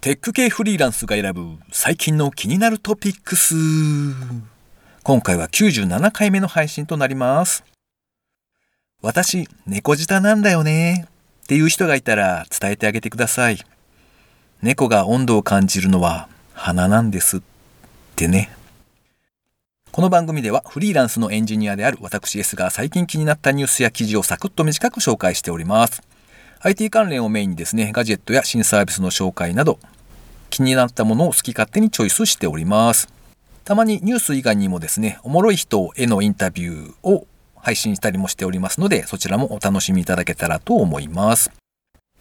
テック系フリーランスが選ぶ最近の気になるトピックス。今回は97回目の配信となります。私、猫舌なんだよねっていう人がいたら伝えてあげてください。猫が温度を感じるのは鼻なんですってね。この番組ではフリーランスのエンジニアである私 S が最近気になったニュースや記事をサクッと短く紹介しております。IT 関連をメインにですね、ガジェットや新サービスの紹介など、気になったものを好き勝手にチョイスしております。たまにニュース以外にもですね、おもろい人へのインタビューを配信したりもしておりますので、そちらもお楽しみいただけたらと思います。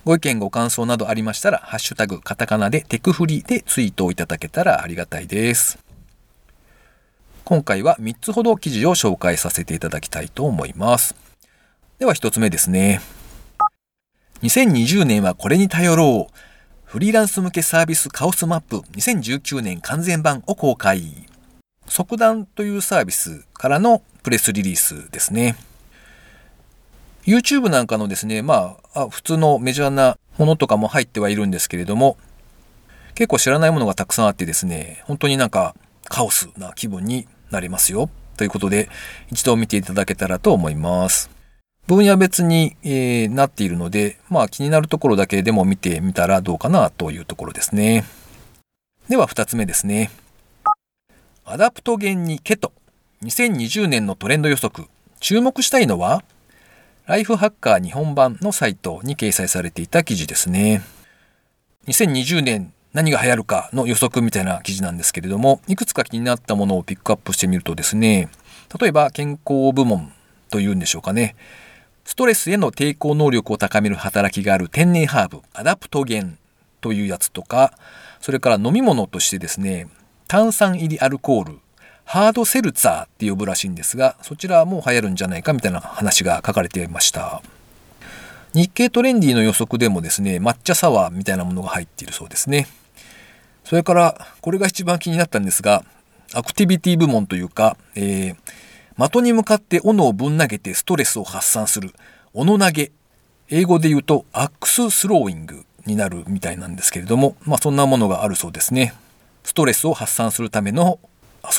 ご意見ご感想などありましたら、ハッシュタグカタカナでテクフリでツイートをいただけたらありがたいです。今回は3つほど記事を紹介させていただきたいと思います。では1つ目ですね。2020年はこれに頼ろう。フリーランス向けサービスカオスマップ2019年完全版を公開。即断というサービスからのプレスリリースですね。YouTube なんかのですね、まあ、普通のメジャーなものとかも入ってはいるんですけれども、結構知らないものがたくさんあってですね、本当になんかカオスな気分になりますよ。ということで、一度見ていただけたらと思います。分野別に、え、なっているので、まあ気になるところだけでも見てみたらどうかなというところですね。では二つ目ですね。アダプトゲンにケト。2020年のトレンド予測。注目したいのはライフハッカー日本版のサイトに掲載されていた記事ですね。2020年何が流行るかの予測みたいな記事なんですけれども、いくつか気になったものをピックアップしてみるとですね、例えば健康部門というんでしょうかね。ストレスへの抵抗能力を高める働きがある天然ハーブ、アダプトゲンというやつとか、それから飲み物としてですね、炭酸入りアルコール、ハードセルツァーって呼ぶらしいんですが、そちらはもう流行るんじゃないかみたいな話が書かれていました。日経トレンディの予測でもですね、抹茶サワーみたいなものが入っているそうですね。それから、これが一番気になったんですが、アクティビティ部門というか、えー、的に向かって斧をぶん投げてストレスを発散する、斧投げ。英語で言うと、アックススローイングになるみたいなんですけれども、まあそんなものがあるそうですね。ストレスを発散するための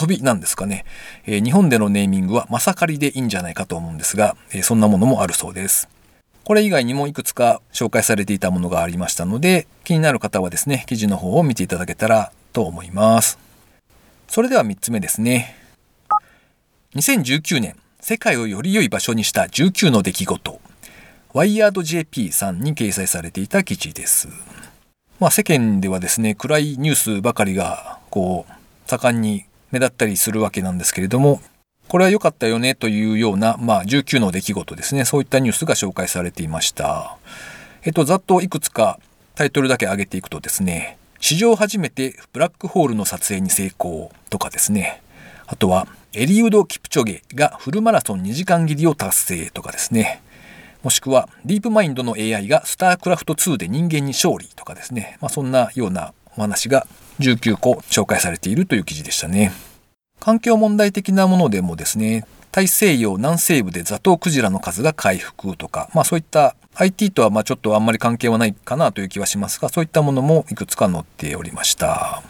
遊びなんですかね、えー、日本でのネーミングはまさかりでいいんじゃないかと思うんですが、えー、そんなものもあるそうです。これ以外にもいくつか紹介されていたものがありましたので、気になる方はですね、記事の方を見ていただけたらと思います。それでは3つ目ですね。2019年、世界をより良い場所にした19の出来事。ワイヤード JP さんに掲載されていた記事です。まあ世間ではですね、暗いニュースばかりが、こう、盛んに目立ったりするわけなんですけれども、これは良かったよねというような、まあ、19の出来事ですね。そういったニュースが紹介されていました。えっと、ざっといくつかタイトルだけ上げていくとですね、史上初めてブラックホールの撮影に成功とかですね、あとはエリウド・キプチョゲがフルマラソン2時間切りを達成とかですね、もしくはディープマインドの AI がスタークラフト2で人間に勝利とかですね、まあ、そんなようなお話が19個紹介されているという記事でしたね。環境問題的なものでもですね、大西洋南西部でザトウクジラの数が回復とか、まあそういった IT とはまちょっとあんまり関係はないかなという気はしますが、そういったものもいくつか載っておりました。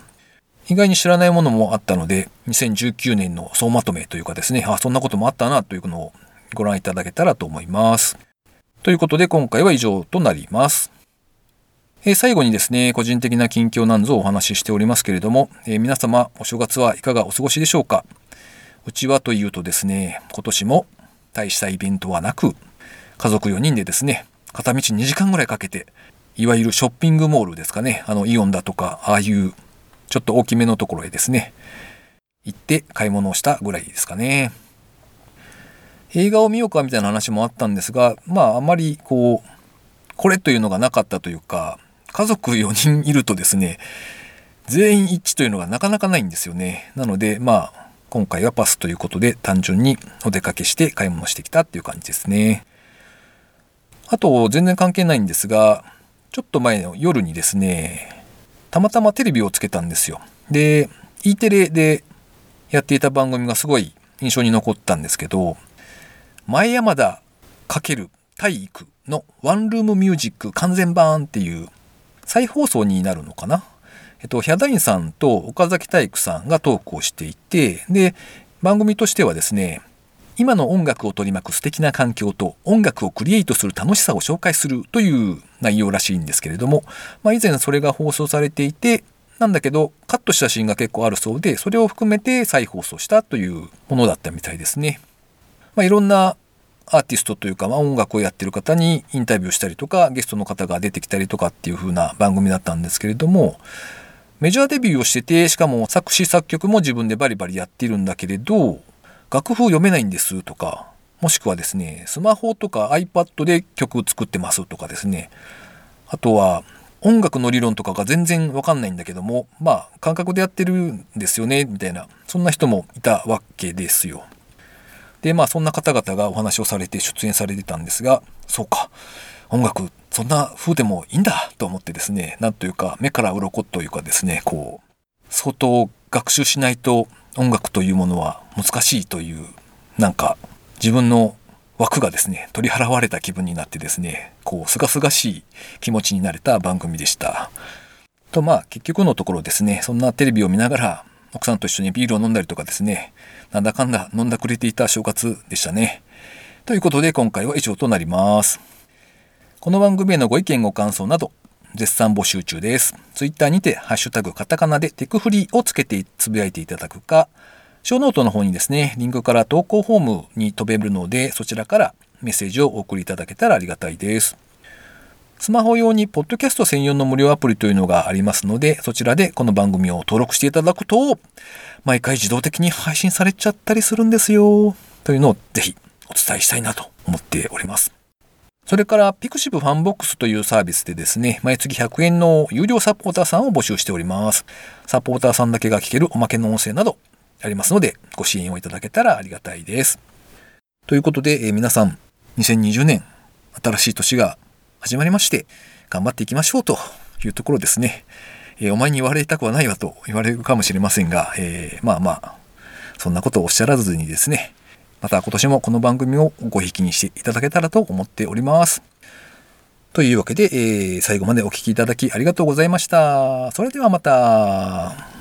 意外に知らないものもあったので、2019年の総まとめというかですね、あ、そんなこともあったなというのをご覧いただけたらと思います。ということで今回は以上となります。えー、最後にですね、個人的な近況なんぞをお話ししておりますけれども、えー、皆様お正月はいかがお過ごしでしょうか？うちはというとですね、今年も大したイベントはなく、家族4人でですね、片道2時間ぐらいかけて、いわゆるショッピングモールですかね、あのイオンだとか、ああいうちょっと大きめのところへですね、行って買い物をしたぐらいですかね。映画を見ようかみたいな話もあったんですが、まああまりこう、これというのがなかったというか、家族4人いるとですね、全員一致というのがなかなかないんですよね。なので、まあ、今回はパスということで単純にお出かけして買い物してきたっていう感じですね。あと、全然関係ないんですが、ちょっと前の夜にですね、たまたまテレビをつけたんですよ。で、E テレでやっていた番組がすごい印象に残ったんですけど、前山田×体育のワンルームミュージック完全版っていう再放送になるのかなえっと、ヒャダインさんと岡崎体育さんがトークをしていて、で、番組としてはですね、今の音楽を取り巻く素敵な環境と音楽をクリエイトする楽しさを紹介するという内容らしいんですけれども、まあ、以前それが放送されていて、なんだけど、カットしたシーンが結構あるそうで、それを含めて再放送したというものだったみたいですね。まあ、いろんなアーティストというか、まあ、音楽をやってる方にインタビューしたりとか、ゲストの方が出てきたりとかっていう風な番組だったんですけれども、メジャーデビューをしてて、しかも作詞作曲も自分でバリバリやってるんだけれど、楽譜を読めないんですとか、もしくはですね、スマホとか iPad で曲作ってますとかですね、あとは音楽の理論とかが全然わかんないんだけども、まあ感覚でやってるんですよね、みたいな、そんな人もいたわけですよ。で、まあそんな方々がお話をされて出演されてたんですが、そうか、音楽そんな風でもいいんだと思ってですね、なんというか目から鱗というかですね、こう、相当学習しないと音楽というものは難しいという、なんか自分の枠がですね、取り払われた気分になってですね、こう、すがすがしい気持ちになれた番組でした。と、まあ、結局のところですね、そんなテレビを見ながら、奥さんと一緒にビールを飲んだりとかですね、なんだかんだ飲んだくれていた正月でしたね。ということで、今回は以上となります。この番組へのご意見ご感想など、絶賛募集中です。ツイッターにて、ハッシュタグカタカナでテクフリーをつけてつぶやいていただくか、ショーノートの方にですね、リンクから投稿フォームに飛べるので、そちらからメッセージをお送りいただけたらありがたいです。スマホ用にポッドキャスト専用の無料アプリというのがありますので、そちらでこの番組を登録していただくと、毎回自動的に配信されちゃったりするんですよ。というのをぜひお伝えしたいなと思っております。それから、ピクシブファンボックスというサービスでですね、毎月100円の有料サポーターさんを募集しております。サポーターさんだけが聞けるおまけの音声などありますので、ご支援をいただけたらありがたいです。ということで、えー、皆さん、2020年、新しい年が始まりまして、頑張っていきましょうというところですね。えー、お前に言われたくはないわと言われるかもしれませんが、えー、まあまあ、そんなことをおっしゃらずにですね、また今年もこの番組をごひきにしていただけたらと思っております。というわけで、えー、最後までお聴きいただきありがとうございました。それではまた。